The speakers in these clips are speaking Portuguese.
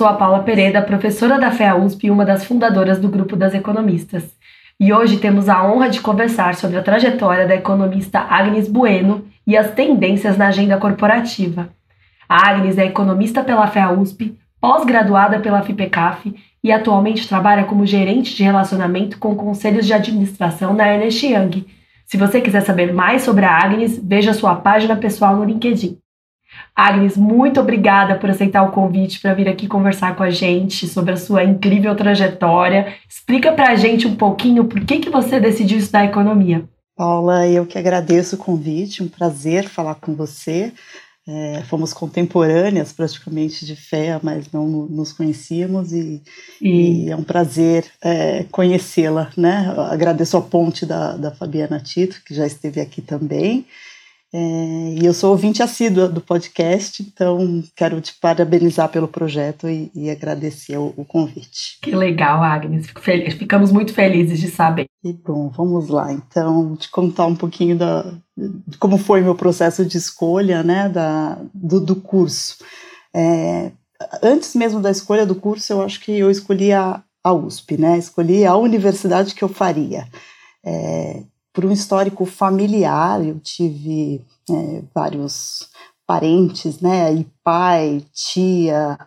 Sou a Paula Pereira, professora da FEA USP e uma das fundadoras do Grupo das Economistas. E hoje temos a honra de conversar sobre a trajetória da economista Agnes Bueno e as tendências na agenda corporativa. A Agnes é economista pela FEA USP, pós-graduada pela FIPECAF e atualmente trabalha como gerente de relacionamento com conselhos de administração na Ernest Young. Se você quiser saber mais sobre a Agnes, veja sua página pessoal no LinkedIn. Agnes, muito obrigada por aceitar o convite para vir aqui conversar com a gente sobre a sua incrível trajetória. Explica para a gente um pouquinho por que, que você decidiu estudar economia. Paula, eu que agradeço o convite, um prazer falar com você. É, fomos contemporâneas praticamente de fé, mas não nos conhecíamos e, e... e é um prazer é, conhecê-la, né? agradeço a ponte da, da Fabiana Tito, que já esteve aqui também, e eu sou ouvinte assídua do podcast, então quero te parabenizar pelo projeto e, e agradecer o, o, convite. Que legal, Agnes. Ficamos muito felizes de saber. Que bom, vamos lá. Então, te contar um pouquinho da, de como foi meu processo de escolha né, da, do, do curso. É, antes mesmo da escolha do curso, eu acho que eu escolhi a, a USP, né? Escolhi a universidade que eu faria. É, por um histórico familiar, eu tive é, vários parentes, né, e pai, tia,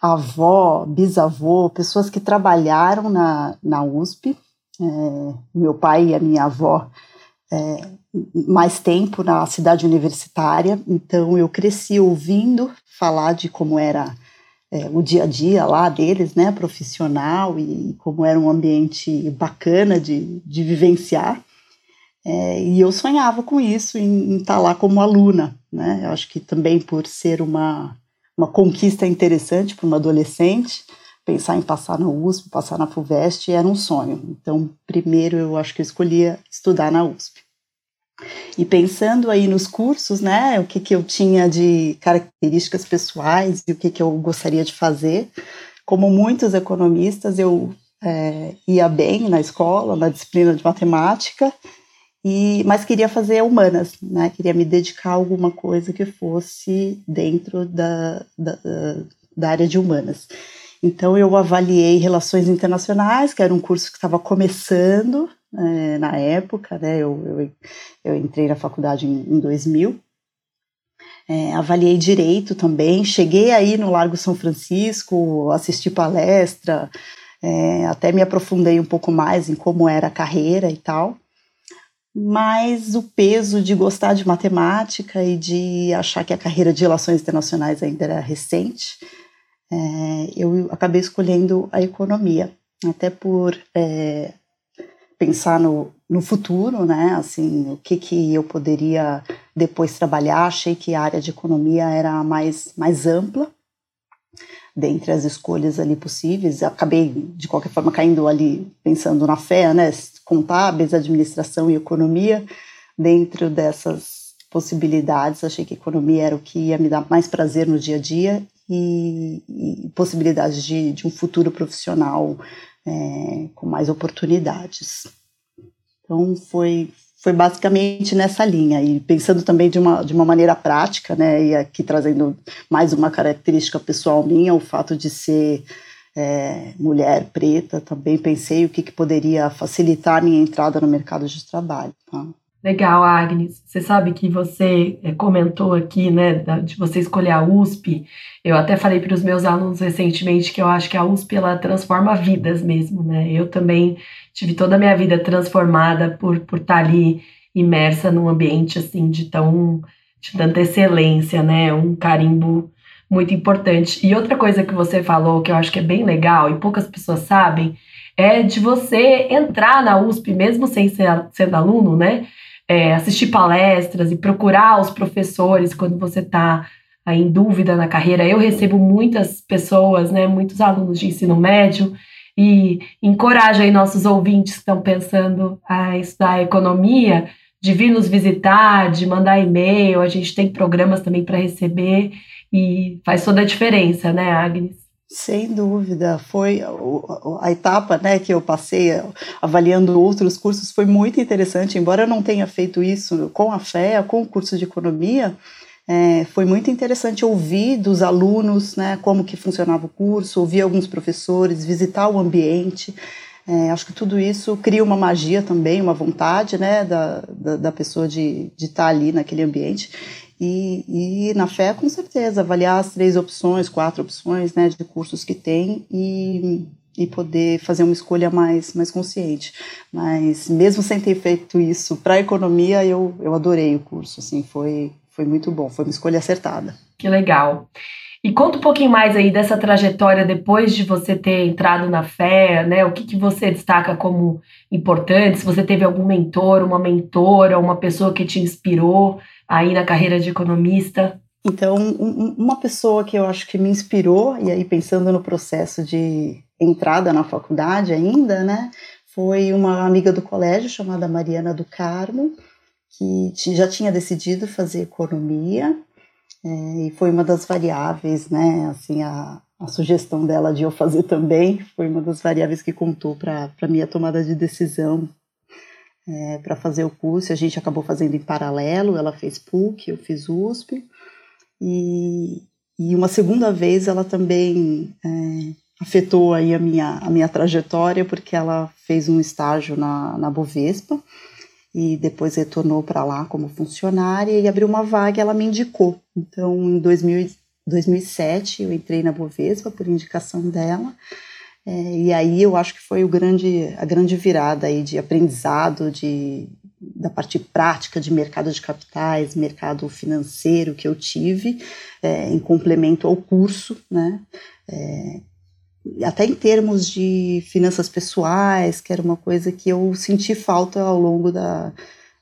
avó, bisavô, pessoas que trabalharam na, na USP, é, meu pai e a minha avó é, mais tempo na cidade universitária, então eu cresci ouvindo falar de como era é, o dia a dia lá deles, né, profissional, e como era um ambiente bacana de, de vivenciar. É, e eu sonhava com isso, em, estar tá lá como aluna. Né? Eu acho que também por ser uma, uma conquista interessante para uma adolescente, pensar em passar na USP, passar na FUVEST era um sonho. Então, primeiro eu acho que eu escolhia estudar na USP. E pensando aí nos cursos, né, o que, que eu tinha de características pessoais e o que, que eu gostaria de fazer, como muitos economistas, eu é, ia bem na escola, na disciplina de matemática, e, mas queria fazer humanas, né? Queria me dedicar a alguma coisa que fosse dentro da, da, da área de humanas. Então eu avaliei relações internacionais, que era um curso que estava começando é, na época, né? Eu, eu, eu, entrei na faculdade em, em 2000. É, avaliei direito também, cheguei aí no Largo São Francisco, assisti palestra, é, até me aprofundei um pouco mais em como era a carreira e tal mas o peso de gostar de matemática e de achar que a carreira de relações internacionais ainda era recente, é, eu acabei escolhendo a economia, até por é, pensar no, no futuro, né? Assim, o que, que eu poderia depois trabalhar. Achei que a área de economia era mais, mais ampla dentre as escolhas ali possíveis. Acabei, de qualquer forma, caindo ali pensando na fé, né? Contábeis, administração e economia. Dentro dessas possibilidades, achei que economia era o que ia me dar mais prazer no dia a dia e, e possibilidades de, de, um futuro profissional é, com mais oportunidades. Então, foi, foi basicamente nessa linha e pensando também de uma, de uma maneira prática, né, e aqui trazendo mais uma característica pessoal minha, o fato de ser é, mulher preta, também pensei o que, que poderia facilitar a minha entrada no mercado de trabalho. Tá? Legal, Agnes. Você sabe que você é, comentou aqui, né, de você escolher a USP. Eu até falei para os meus alunos recentemente que eu acho que a USP ela transforma vidas mesmo, né? Eu também tive toda a minha vida transformada por por estar tá ali imersa num ambiente assim de tão de tanta excelência, né? Um carimbo muito importante. E outra coisa que você falou que eu acho que é bem legal e poucas pessoas sabem é de você entrar na USP mesmo sem ser sendo aluno, né? É, assistir palestras e procurar os professores quando você está em dúvida na carreira. Eu recebo muitas pessoas, né, muitos alunos de ensino médio e encorajo aí nossos ouvintes que estão pensando a estudar economia de vir nos visitar, de mandar e-mail. A gente tem programas também para receber e faz toda a diferença, né, Agnes? Sem dúvida, foi a etapa né, que eu passei avaliando outros cursos foi muito interessante, embora eu não tenha feito isso com a FEA, com o curso de economia, é, foi muito interessante ouvir dos alunos né, como que funcionava o curso, ouvir alguns professores, visitar o ambiente. É, acho que tudo isso cria uma magia também, uma vontade né, da, da, da pessoa de, estar ali naquele ambiente. E, e, na fé, com certeza, avaliar as três opções, quatro opções né, de cursos que tem e, e poder fazer uma escolha mais, mais consciente. Mas mesmo sem ter feito isso para a economia, eu, eu adorei o curso, assim, foi, foi muito bom, foi uma escolha acertada. Que legal. E conta um pouquinho mais aí dessa trajetória depois de você ter entrado na fé, né? O que, que você destaca como importante? Se você teve algum mentor, uma mentora, uma pessoa que te inspirou aí na carreira de economista? Então, um, uma pessoa que eu acho que me inspirou, e aí pensando no processo de entrada na faculdade ainda, né? Foi uma amiga do colégio chamada Mariana do Carmo, que já tinha decidido fazer economia é, e foi uma das variáveis, né? Assim, a, a sugestão dela de eu fazer também foi uma das variáveis que contou para a minha tomada de decisão é, para fazer o curso. A gente acabou fazendo em paralelo, ela fez PUC, eu fiz USP. E, e uma segunda vez ela também é, afetou aí a minha, a minha trajetória, porque ela fez um estágio na, na Bovespa, e depois retornou para lá como funcionária e abriu uma vaga, ela me indicou. Então, em 2000, 2007, eu entrei na Bovespa por indicação dela. É, e aí eu acho que foi o grande, a grande virada aí de aprendizado, de, da parte prática de mercado de capitais, mercado financeiro que eu tive, é, em complemento ao curso, né? É, até em termos de finanças pessoais, que era uma coisa que eu senti falta ao longo da,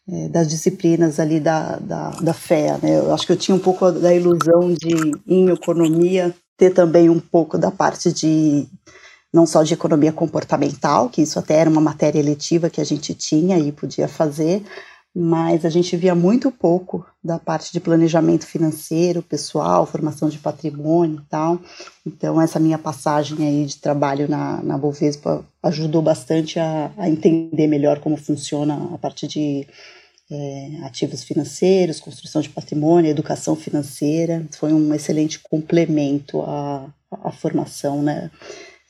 é, das disciplinas ali da, da, da fé. Né? Eu acho que eu tinha um pouco da ilusão de, em economia, ter também um pouco da parte de, não só de economia comportamental, que isso até era uma matéria eletiva que a gente tinha e podia fazer, mas a gente via muito pouco da parte de planejamento financeiro, pessoal, formação de patrimônio e tal. Então, essa minha passagem aí de trabalho na, na Bovespa ajudou bastante a, a entender melhor como funciona a parte de é, ativos financeiros, construção de patrimônio, educação financeira. Foi um excelente complemento à, à formação, né?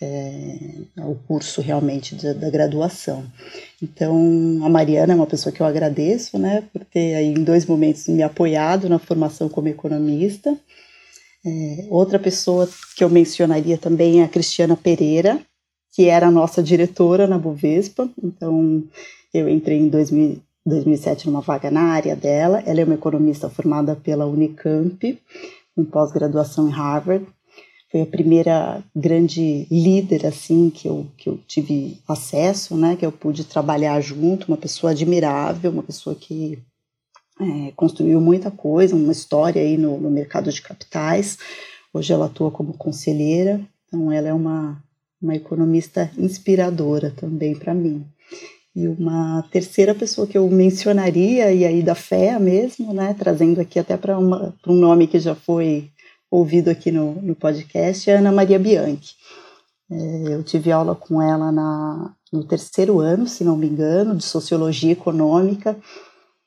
É, o curso realmente da, da, graduação. Então, a Mariana é uma pessoa que eu agradeço, né, por ter aí em dois momentos me apoiado na formação como economista. É, outra pessoa que eu mencionaria também é a Cristiana Pereira, que era a nossa diretora na Bovespa. Então, eu entrei em 2000, 2007 numa vaga na área dela. Ela é uma economista formada pela Unicamp, com pós-graduação em Harvard foi a primeira grande líder assim que eu, que eu tive acesso, né, que eu pude trabalhar junto, uma pessoa admirável, uma pessoa que é, construiu muita coisa, uma história aí no, no, mercado de capitais. Hoje ela atua como conselheira, então ela é uma, uma economista inspiradora também para mim. E uma terceira pessoa que eu mencionaria, e aí da fé mesmo, né, trazendo aqui até para um nome que já foi ouvido aqui no, no podcast é Ana Maria Bianchi. É, eu tive aula com ela na, no terceiro ano, se não me engano, de sociologia econômica,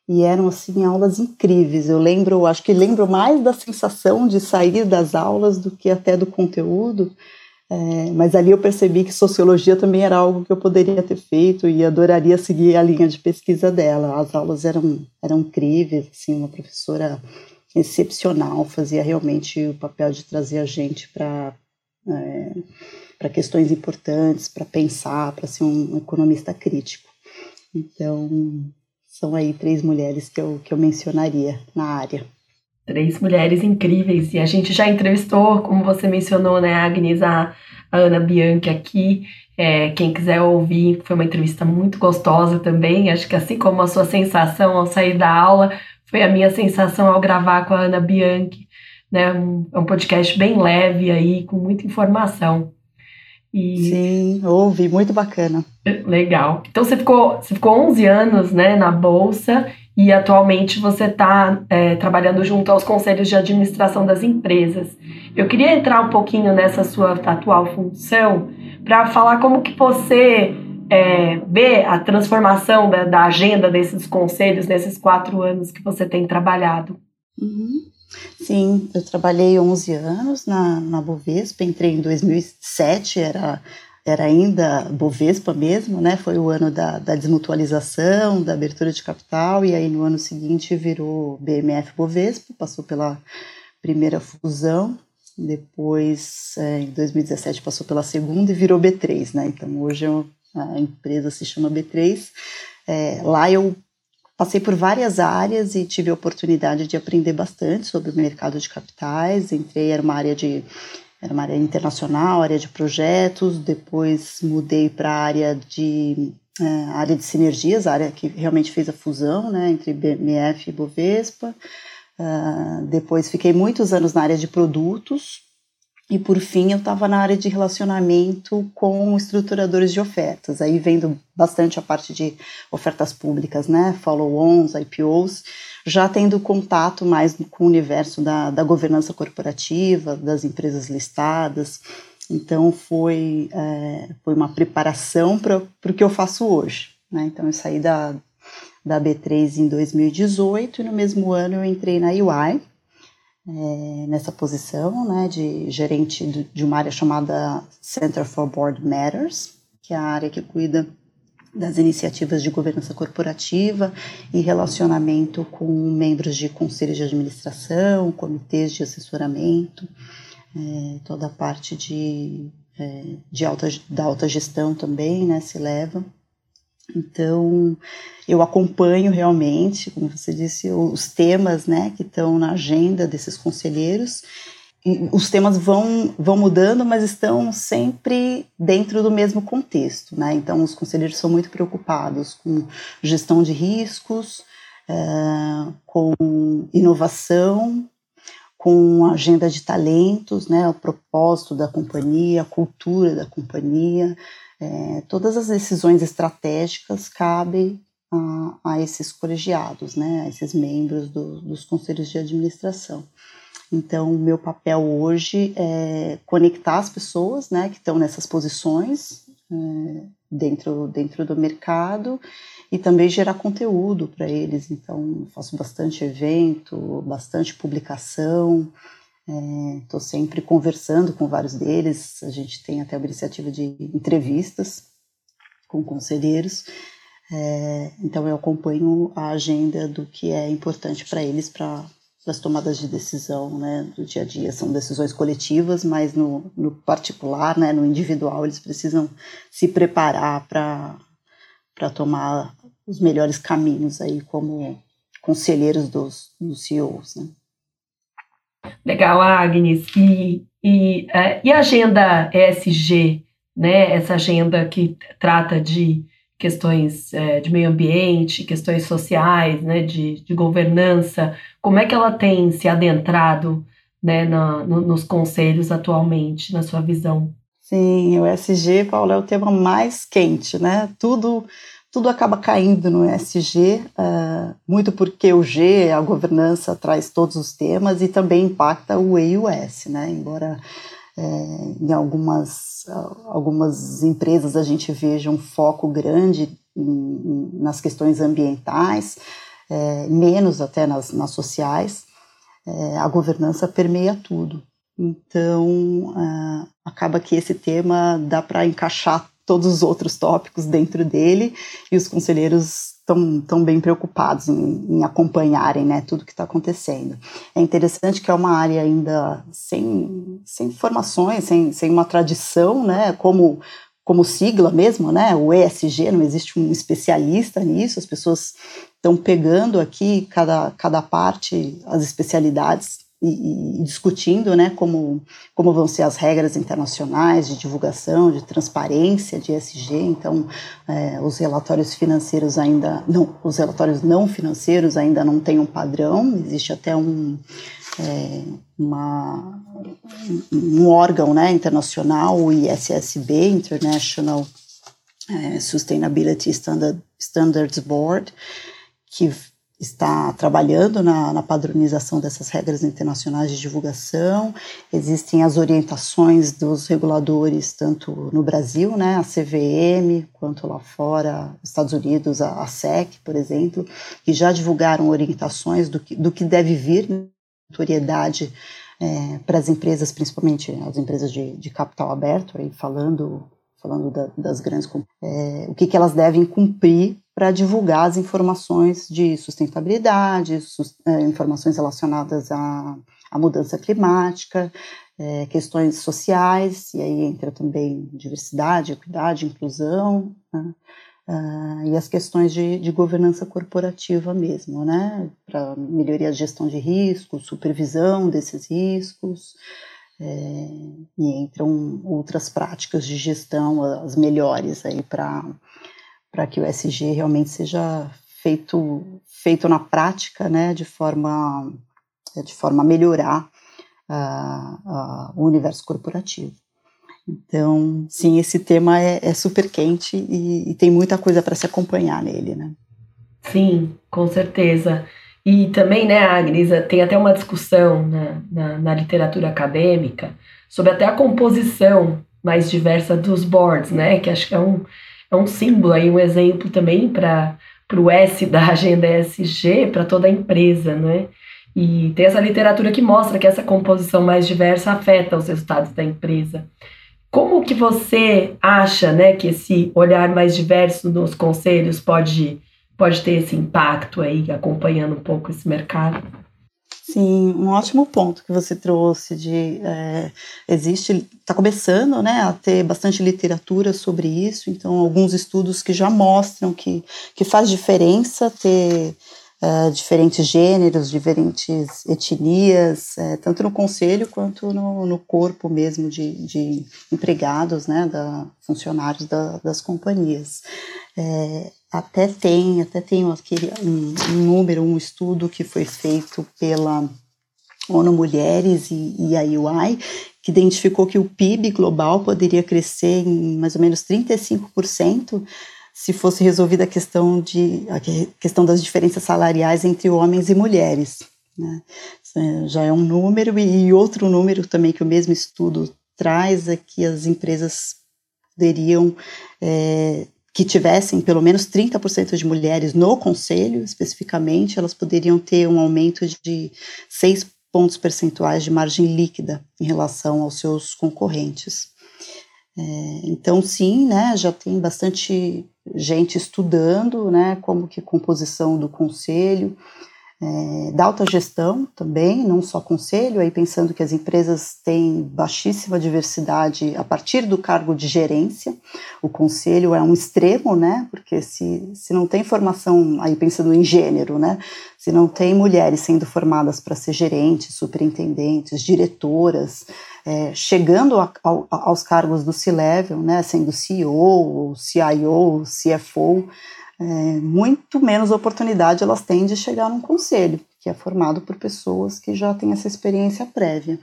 e eram assim aulas incríveis. Eu lembro, acho que lembro mais da sensação de sair das aulas do que até do conteúdo. É, mas ali eu percebi que sociologia também era algo que eu poderia ter feito e adoraria seguir a linha de pesquisa dela. As aulas eram, eram incríveis, assim, uma professora excepcional, fazia realmente o papel de trazer a gente para é, para questões importantes, para pensar, para ser um economista crítico. Então, são aí três mulheres que eu, que eu mencionaria na área. Três mulheres incríveis, e a gente já entrevistou, como você mencionou, né, Agnes, a, a Ana Bianchi aqui. É, quem quiser ouvir, foi uma entrevista muito gostosa também. Acho que assim como a sua sensação ao sair da aula, foi a minha sensação ao gravar com a Ana Bianchi, né? Um, é um podcast bem leve aí, com muita informação. E... Sim, ouvi, muito bacana. Legal. Então você ficou, você ficou 11 anos né, na Bolsa e atualmente você está é, trabalhando junto aos conselhos de administração das empresas. Eu queria entrar um pouquinho nessa sua atual função para falar como que você é, ver a transformação da, da, agenda desses conselhos nesses quatro anos que você tem trabalhado? Uhum. Sim, eu trabalhei 11 anos na, na Bovespa, entrei em 2007, era, era ainda Bovespa mesmo, né? Foi o ano da, da desmutualização, da abertura de capital, e aí no ano seguinte virou BMF Bovespa, passou pela primeira fusão, depois é, em 2017 passou pela segunda e virou B3, né? Então hoje a empresa se chama B3. É, lá eu Passei por várias áreas e tive a oportunidade de aprender bastante sobre o mercado de capitais. Entrei, era uma área de era uma área internacional, área de projetos, depois mudei para a área de é, área de sinergias, área que realmente fez a fusão né, entre BMF e Bovespa. Uh, depois fiquei muitos anos na área de produtos, e por fim, eu estava na área de relacionamento com estruturadores de ofertas, aí vendo bastante a parte de ofertas públicas, né, follow-ons, IPOs, já tendo contato mais com o universo da, da governança corporativa, das empresas listadas. Então, foi, é, foi uma preparação para o que eu faço hoje. Né? Então, eu saí da, da B3 em 2018 e no mesmo ano eu entrei na UI, é, nessa posição, né, de gerente de uma área chamada Center for Board Matters, que é a área que cuida das iniciativas de governança corporativa e relacionamento com membros de conselhos de administração, comitês de assessoramento, é, toda a parte de, é, de alta, da alta gestão também, né, se leva. Então, eu acompanho realmente, como você disse, os temas né, que estão na agenda desses conselheiros. E os temas vão, vão mudando, mas estão sempre dentro do mesmo contexto. Né? Então, os conselheiros são muito preocupados com gestão de riscos, é, com inovação, com agenda de talentos, né, o propósito da companhia, a cultura da companhia, é, todas as decisões estratégicas cabem a, a, esses colegiados, né, a esses membros do, dos conselhos de administração. Então, o meu papel hoje é conectar as pessoas né, que estão nessas posições é, dentro, dentro do mercado e também gerar conteúdo para eles. Então, faço bastante evento, bastante publicação, Estou é, sempre conversando com vários deles. A gente tem até a iniciativa de entrevistas com conselheiros. É, então eu acompanho a agenda do que é importante para eles para as tomadas de decisão né, do dia a dia. São decisões coletivas, mas no, no particular, né, no individual, eles precisam se preparar para tomar os melhores caminhos aí como conselheiros dos, dos CEOs. Né. Legal, Agnes. E, e, uh, e a agenda ESG, né? Essa agenda que trata de questões uh, de meio ambiente, questões sociais, né? De, de governança. Como é que ela tem se adentrado né, na, no, nos conselhos atualmente, na sua visão? Sim, o ESG, Paulo, é o tema mais quente, né? Tudo tudo acaba caindo no ESG, uh, é, muito porque o G, a governança, traz todos os temas e também impacta o E e o S, né? Embora é, em algumas, algumas empresas a gente veja um foco grande em, nas questões ambientais, é, menos até nas, nas sociais, é, a governança permeia tudo. Então, uh, acaba que esse tema dá para encaixar todos os outros tópicos dentro dele e os conselheiros estão tão bem preocupados em, em acompanharem né, tudo que está acontecendo. É interessante que é uma área ainda sem, sem informações, sem, sem uma tradição, né, como, como sigla mesmo, né, o ESG, não existe um especialista nisso, as pessoas estão pegando aqui cada, cada parte, as especialidades e, e, discutindo né, como, como vão ser as regras internacionais de divulgação, de transparência de ESG. Então, é, os relatórios financeiros ainda não, os relatórios não financeiros ainda não têm um padrão. Existe até um é, uma, um órgão né, internacional, o ISSB, International é, Sustainability Standard, Standards Board, que está trabalhando na, na, padronização dessas regras internacionais de divulgação. Existem as orientações dos reguladores, tanto no Brasil, né, a CVM, quanto lá fora, Estados Unidos, a, a SEC, por exemplo, que já divulgaram orientações do que, do que deve vir notoriedade é, para as empresas, principalmente as empresas de, de capital aberto, aí falando falando da, das grandes, é, o que, que elas devem cumprir para divulgar as informações de sustentabilidade, sus, é, informações relacionadas à, à mudança climática, é, questões sociais, e aí entra também diversidade, equidade, inclusão, né? Uh, e as questões de, de, governança corporativa mesmo, né, para melhoria da gestão de riscos, supervisão desses riscos, é, e entram outras práticas de gestão, as melhores aí para para que o SG realmente seja feito feito na prática, né, de forma de forma a melhorar uh, uh, o universo corporativo. Então, sim, esse tema é, é super quente e, e, tem muita coisa para se acompanhar nele, né? Sim, com certeza. E também, né, Agnes, tem até uma discussão na, na, na literatura acadêmica sobre até a composição mais diversa dos boards, né? Que acho que é um, é um símbolo aí, um exemplo também para o S da agenda ESG para toda a empresa, né? E tem essa literatura que mostra que essa composição mais diversa afeta os resultados da empresa. Como que você acha né, que esse olhar mais diverso nos conselhos pode, pode ter esse impacto aí, acompanhando um pouco esse mercado? Sim, um ótimo ponto que você trouxe de é, existe, está começando né, a ter bastante literatura sobre isso, então alguns estudos que já mostram que, que faz diferença ter uh, diferentes gêneros, diferentes etnias, uh, tanto no conselho quanto no, no corpo mesmo de, de, empregados, né, da, funcionários da, das companhias. É, até tem, até tem aquele, um, um, número, um estudo que foi feito pela ONU Mulheres e, e a UI, que identificou que o PIB global poderia crescer em mais ou menos 35% se fosse resolvida a questão, de, a questão das diferenças salariais entre homens e mulheres. Né? Já é um número, e outro número também que o mesmo estudo traz é que as empresas poderiam, é, que tivessem pelo menos 30% de mulheres no conselho, especificamente, elas poderiam ter um aumento de 6 pontos percentuais de margem líquida em relação aos seus concorrentes. É, então, sim, né, já tem bastante gente estudando, né, como que composição do conselho, é, da alta gestão também, não só conselho, aí pensando que as empresas têm baixíssima diversidade a partir do cargo de gerência, o conselho é um extremo, né, porque se, se não tem formação, aí pensando em gênero, né, se não tem mulheres sendo formadas para ser gerentes, superintendentes, diretoras, é, chegando a, aos cargos do C-Level, né, sendo CEO, CIO, CFO, é, muito menos oportunidade elas têm de chegar num conselho, que é formado por pessoas que já têm essa experiência prévia.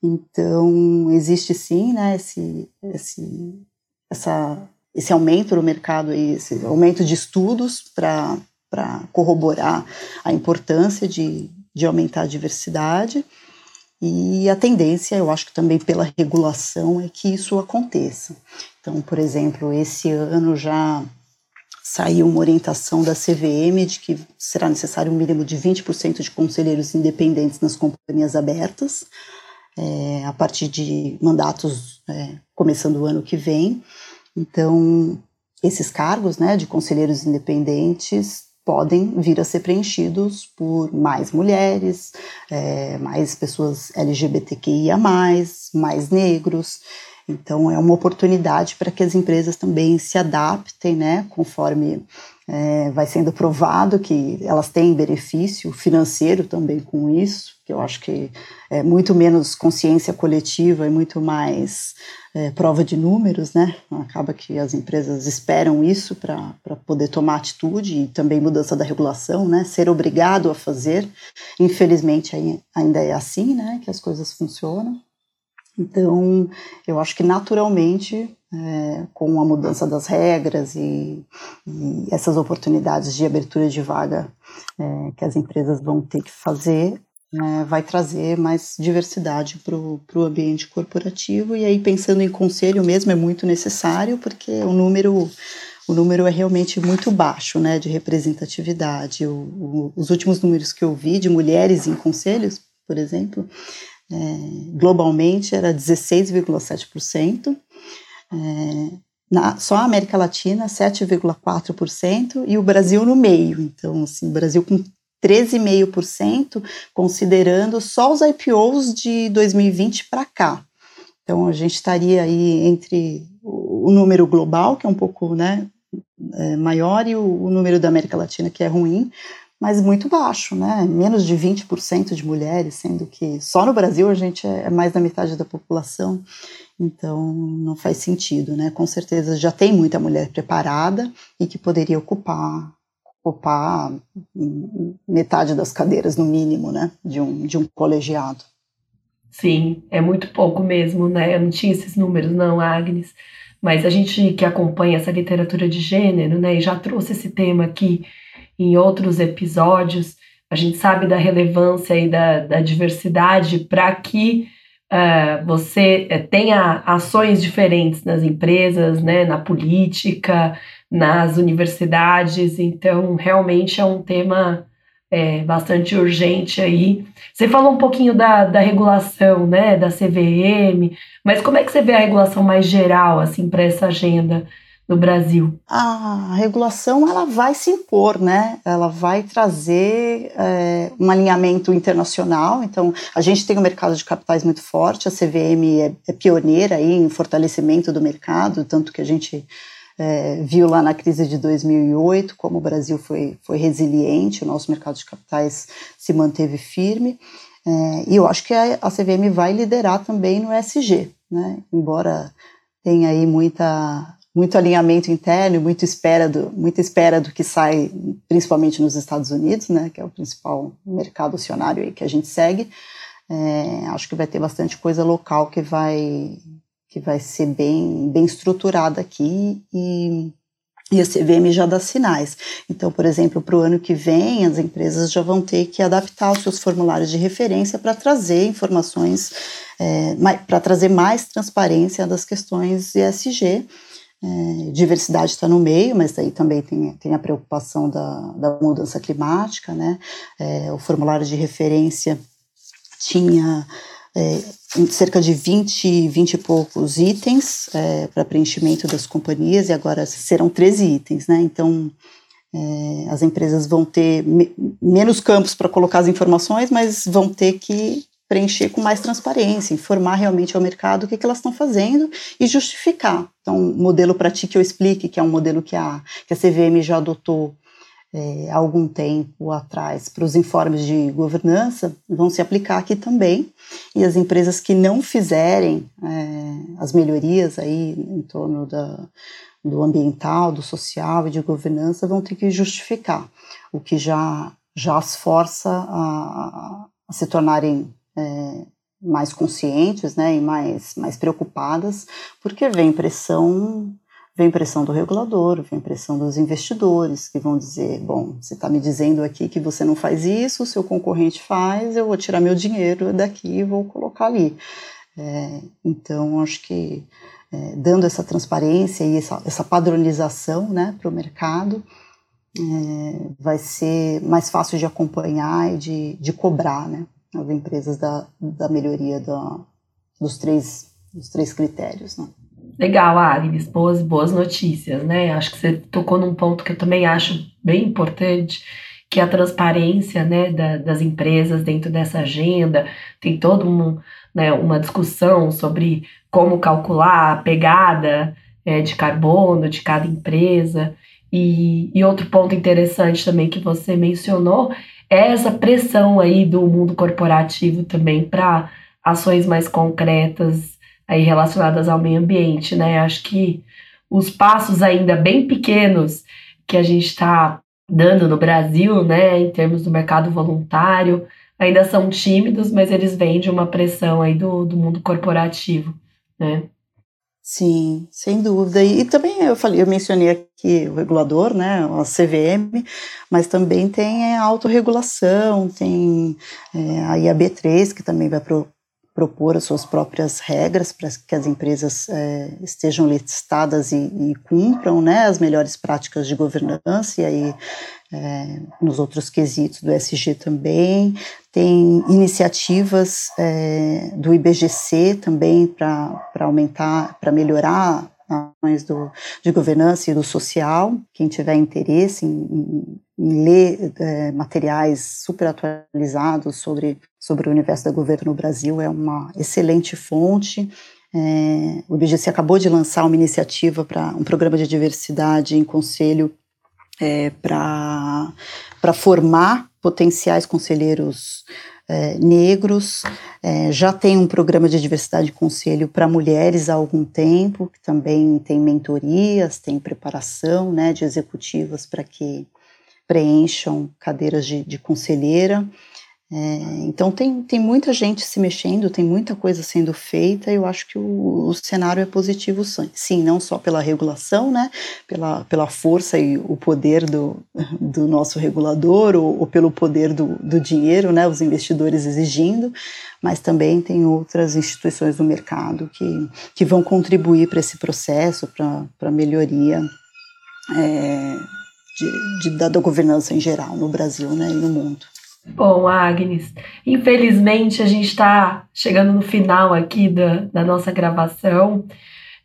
Então, existe sim né, esse, esse, essa, esse aumento no mercado, esse aumento de estudos para corroborar a importância de, de aumentar a diversidade. E a tendência, eu acho que também pela regulação, é que isso aconteça. Então, por exemplo, esse ano já saiu uma orientação da CVM de que será necessário um mínimo de 20% de conselheiros independentes nas companhias abertas, é, a partir de mandatos é, começando o ano que vem. Então, esses cargos né, de conselheiros independentes podem vir a ser preenchidos por mais mulheres, é, mais pessoas LGBTQIA, mais negros. Então, é uma oportunidade para que as empresas também se adaptem, né, conforme é, vai sendo provado que elas têm benefício financeiro também com isso, que eu acho que é muito menos consciência coletiva e muito mais é, prova de números, né? Acaba que as empresas esperam isso para poder tomar atitude e também mudança da regulação, né? Ser obrigado a fazer. Infelizmente ainda é assim, né? Que as coisas funcionam. Então, eu acho que naturalmente, é, com a mudança das regras e, e, essas oportunidades de abertura de vaga é, que as empresas vão ter que fazer, é, vai trazer mais diversidade para o ambiente corporativo. E aí, pensando em conselho mesmo, é muito necessário, porque o número, o número é realmente muito baixo né, de representatividade. O, o, os últimos números que eu vi de mulheres em conselhos por exemplo, globalmente era 16,7%. É, na, só a América Latina, 7,4%, e o Brasil no meio. Então, assim, o Brasil com 13,5%, considerando só os IPOs de 2020 para cá. Então, a gente estaria aí entre o, número global, que é um pouco né, é, maior, e o número da América Latina, que é ruim, mas muito baixo, né? Menos de 20% de mulheres, sendo que só no Brasil a gente é, é mais da metade da população. Então, não faz sentido, né? Com certeza já tem muita mulher preparada e que poderia ocupar ocupar metade das cadeiras no mínimo, né, de um de um colegiado. Sim, é muito pouco mesmo, né? Eu não tinha esses números não, Agnes, mas a gente que acompanha essa literatura de gênero, né, e já trouxe esse tema aqui em outros episódios, a gente sabe da relevância e da, da diversidade para que uh, você uh, tenha ações diferentes nas empresas, né, na política, nas universidades. Então, realmente é um tema é, bastante urgente aí. Você falou um pouquinho da, da regulação, né, da CVM, mas como é que você vê a regulação mais geral, assim, para essa agenda no Brasil? A regulação ela vai se impor, né? Ela vai trazer é, um alinhamento internacional. Então, a gente tem um mercado de capitais muito forte. A CVM é, é pioneira aí em fortalecimento do mercado, tanto que a gente é, viu lá na crise de 2008 como o Brasil foi, foi resiliente, o nosso mercado de capitais se manteve firme. É, e eu acho que a, a CVM vai liderar também no SG, né? Embora tenha aí muita muito alinhamento interno, muito espera do, muita espera do que sai, principalmente nos Estados Unidos, né, que é o principal mercado acionário aí que a gente segue. É, acho que vai ter bastante coisa local que vai que vai ser bem bem estruturada aqui e e a CVM já dá sinais. Então, por exemplo, para o ano que vem, as empresas já vão ter que adaptar os seus formulários de referência para trazer informações, é, para trazer mais transparência das questões ESG é, diversidade está no meio, mas aí também tem, tem a preocupação da, da mudança climática, né? É, o formulário de referência tinha é, cerca de 20, 20 e poucos itens é, para preenchimento das companhias e agora serão 13 itens, né? Então, é, as empresas vão ter me, menos campos para colocar as informações, mas vão ter que preencher com mais transparência, informar realmente ao mercado o que, que elas estão fazendo e justificar. Então, um modelo para ti que eu explique, que é um modelo que a, que a CVM já adotou é, há algum tempo atrás para os informes de governança, vão se aplicar aqui também. E as empresas que não fizerem é, as melhorias aí em torno da, do ambiental, do social e de governança vão ter que justificar, o que já, já as força a, a se tornarem é, mais conscientes né, e mais, mais preocupadas, porque vem pressão vem pressão do regulador, vem pressão dos investidores, que vão dizer, bom, você está me dizendo aqui que você não faz isso, o seu concorrente faz, eu vou tirar meu dinheiro daqui e vou colocar ali. É, então, acho que é, dando essa transparência e essa, essa padronização né, para o mercado, é, vai ser mais fácil de acompanhar e de, de cobrar, né? As empresas da, da melhoria da, dos, três, dos três critérios. Né? Legal, Agnes, boas, boas notícias, né? Acho que você tocou num ponto que eu também acho bem importante, que é a transparência né, da, das empresas dentro dessa agenda. Tem toda um, né, uma discussão sobre como calcular a pegada é, de carbono de cada empresa. E, e outro ponto interessante também que você mencionou essa pressão aí do mundo corporativo também para ações mais concretas aí relacionadas ao meio ambiente, né? Acho que os passos ainda bem pequenos que a gente está dando no Brasil, né, em termos do mercado voluntário, ainda são tímidos, mas eles vêm de uma pressão aí do, do mundo corporativo, né? Sim, sem dúvida. E, também eu falei, eu mencionei aqui o regulador, né, a CVM, mas também tem a autorregulação, tem é, a IAB3, que também vai pro, propor as suas próprias regras para que as empresas é, estejam listadas e, e, cumpram né, as melhores práticas de governança, e aí é, nos outros quesitos do SG também. Tem iniciativas é, do IBGC também para aumentar, para melhorar ações do, de governança e do social. Quem tiver interesse em, em, em ler é, materiais super atualizados sobre, sobre o universo da governo no Brasil é uma excelente fonte. É, o IBGC acabou de lançar uma iniciativa para um programa de diversidade em conselho é, para formar potenciais conselheiros é, negros. É, já tem um programa de diversidade de conselho para mulheres há algum tempo, que também tem mentorias, tem preparação né, de executivas para que preencham cadeiras de, de conselheira. É, então tem, tem muita gente se mexendo, tem muita coisa sendo feita, e eu acho que o, o, cenário é positivo sim, não só pela regulação, né, pela, pela força e o poder do, do nosso regulador, ou, ou pelo poder do, do dinheiro, né, os investidores exigindo, mas também tem outras instituições do mercado que, que vão contribuir para esse processo, para a melhoria é, de, de, da, governança em geral no Brasil né, e no mundo. Bom, Agnes, infelizmente a gente está chegando no final aqui da, da nossa gravação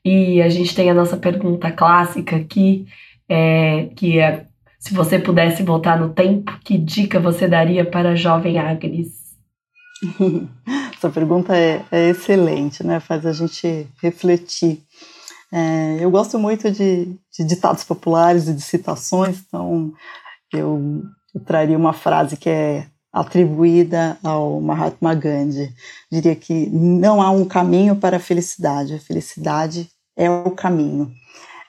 e a gente tem a nossa pergunta clássica aqui, é, que é se você pudesse voltar no tempo, que dica você daria para a jovem Agnes? Essa pergunta é, é, excelente, né? Faz a gente refletir. É, eu gosto muito de, de ditados populares e de citações, então eu eu traria uma frase que é atribuída ao Mahatma Gandhi. Diria que não há um caminho para a felicidade, a felicidade é o caminho.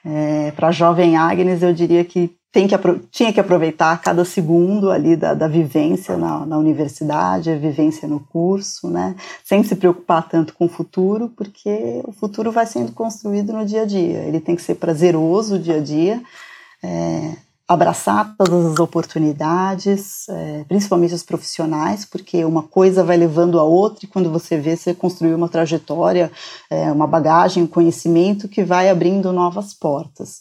É, para a jovem Agnes, eu diria que, tem que tinha que aproveitar cada segundo ali da, da vivência na, na, universidade, a vivência no curso, né? sem se preocupar tanto com o futuro, porque o futuro vai sendo construído no dia a dia. Ele tem que ser prazeroso o dia a dia. É, abraçar todas as oportunidades, é, principalmente as profissionais, porque uma coisa vai levando a outra e quando você vê, você construiu uma trajetória, é, uma bagagem, um conhecimento que vai abrindo novas portas.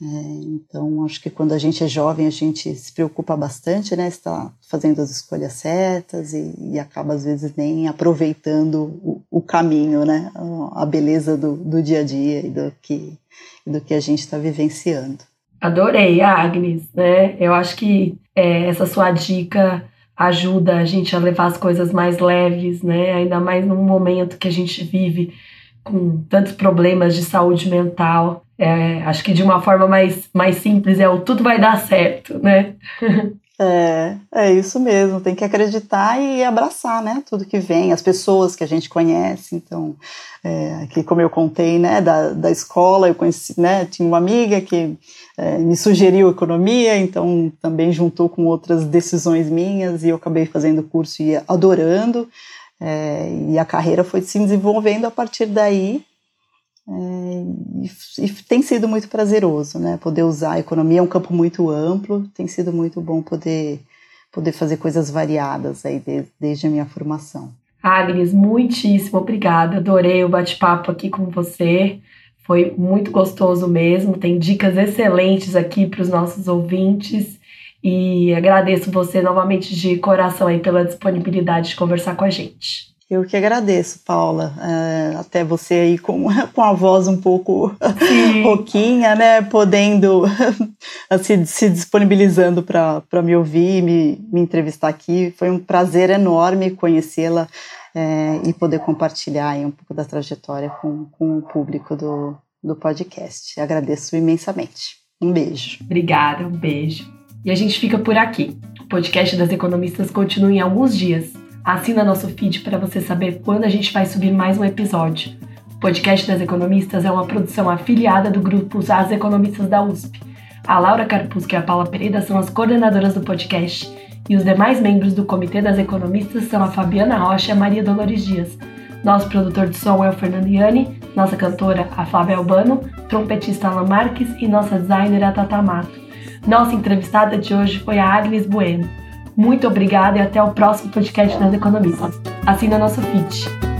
É, então, acho que quando a gente é jovem, a gente se preocupa bastante, né? Está fazendo as escolhas certas e, e acaba, às vezes, nem aproveitando o, o caminho, né? A beleza do, do dia a dia e do que, do que a gente está vivenciando. Adorei, Agnes, né? Eu acho que é, essa sua dica ajuda a gente a levar as coisas mais leves, né? Ainda mais num momento que a gente vive com tantos problemas de saúde mental. É, acho que de uma forma mais, mais simples é o tudo vai dar certo, né? É, é isso mesmo, tem que acreditar e abraçar, né, tudo que vem, as pessoas que a gente conhece, então, é, que como eu contei, né, da, da escola, eu conheci, né, tinha uma amiga que é, me sugeriu economia, então também juntou com outras decisões minhas e eu acabei fazendo o curso e adorando, é, e a carreira foi se desenvolvendo a partir daí, é, e, e, tem sido muito prazeroso, né? Poder usar a economia é um campo muito amplo, tem sido muito bom poder, poder fazer coisas variadas aí desde, desde a minha formação. Agnes, muitíssimo obrigada. Adorei o bate-papo aqui com você. Foi muito gostoso mesmo. Tem dicas excelentes aqui para os nossos ouvintes. E agradeço você novamente de coração aí pela disponibilidade de conversar com a gente. Eu que agradeço, Paula. É, até você aí com, com a voz um pouco rouquinha, né? Podendo se, se disponibilizando para me ouvir e me, me entrevistar aqui. Foi um prazer enorme conhecê-la é, e poder compartilhar aí um pouco da trajetória com, com o público do, do podcast. Agradeço imensamente. Um beijo. Obrigada, um beijo. E a gente fica por aqui. O podcast das economistas continua em alguns dias Assina nosso feed para você saber quando a gente vai subir mais um episódio. O podcast das economistas é uma produção afiliada do grupo As Economistas da USP. A Laura Carpusca e a Paula Pereira são as coordenadoras do podcast e os demais membros do Comitê das Economistas são a Fabiana Rocha e a Maria Dolores Dias. Nosso produtor de som é o Fernando Iani, nossa cantora, a Flávia Albano, trompetista Alan Marques e nossa designer, a Tata Mato. Nossa entrevistada de hoje foi a Agnes Bueno. Muito obrigada e até o próximo podcast das economistas. Assina nosso feed.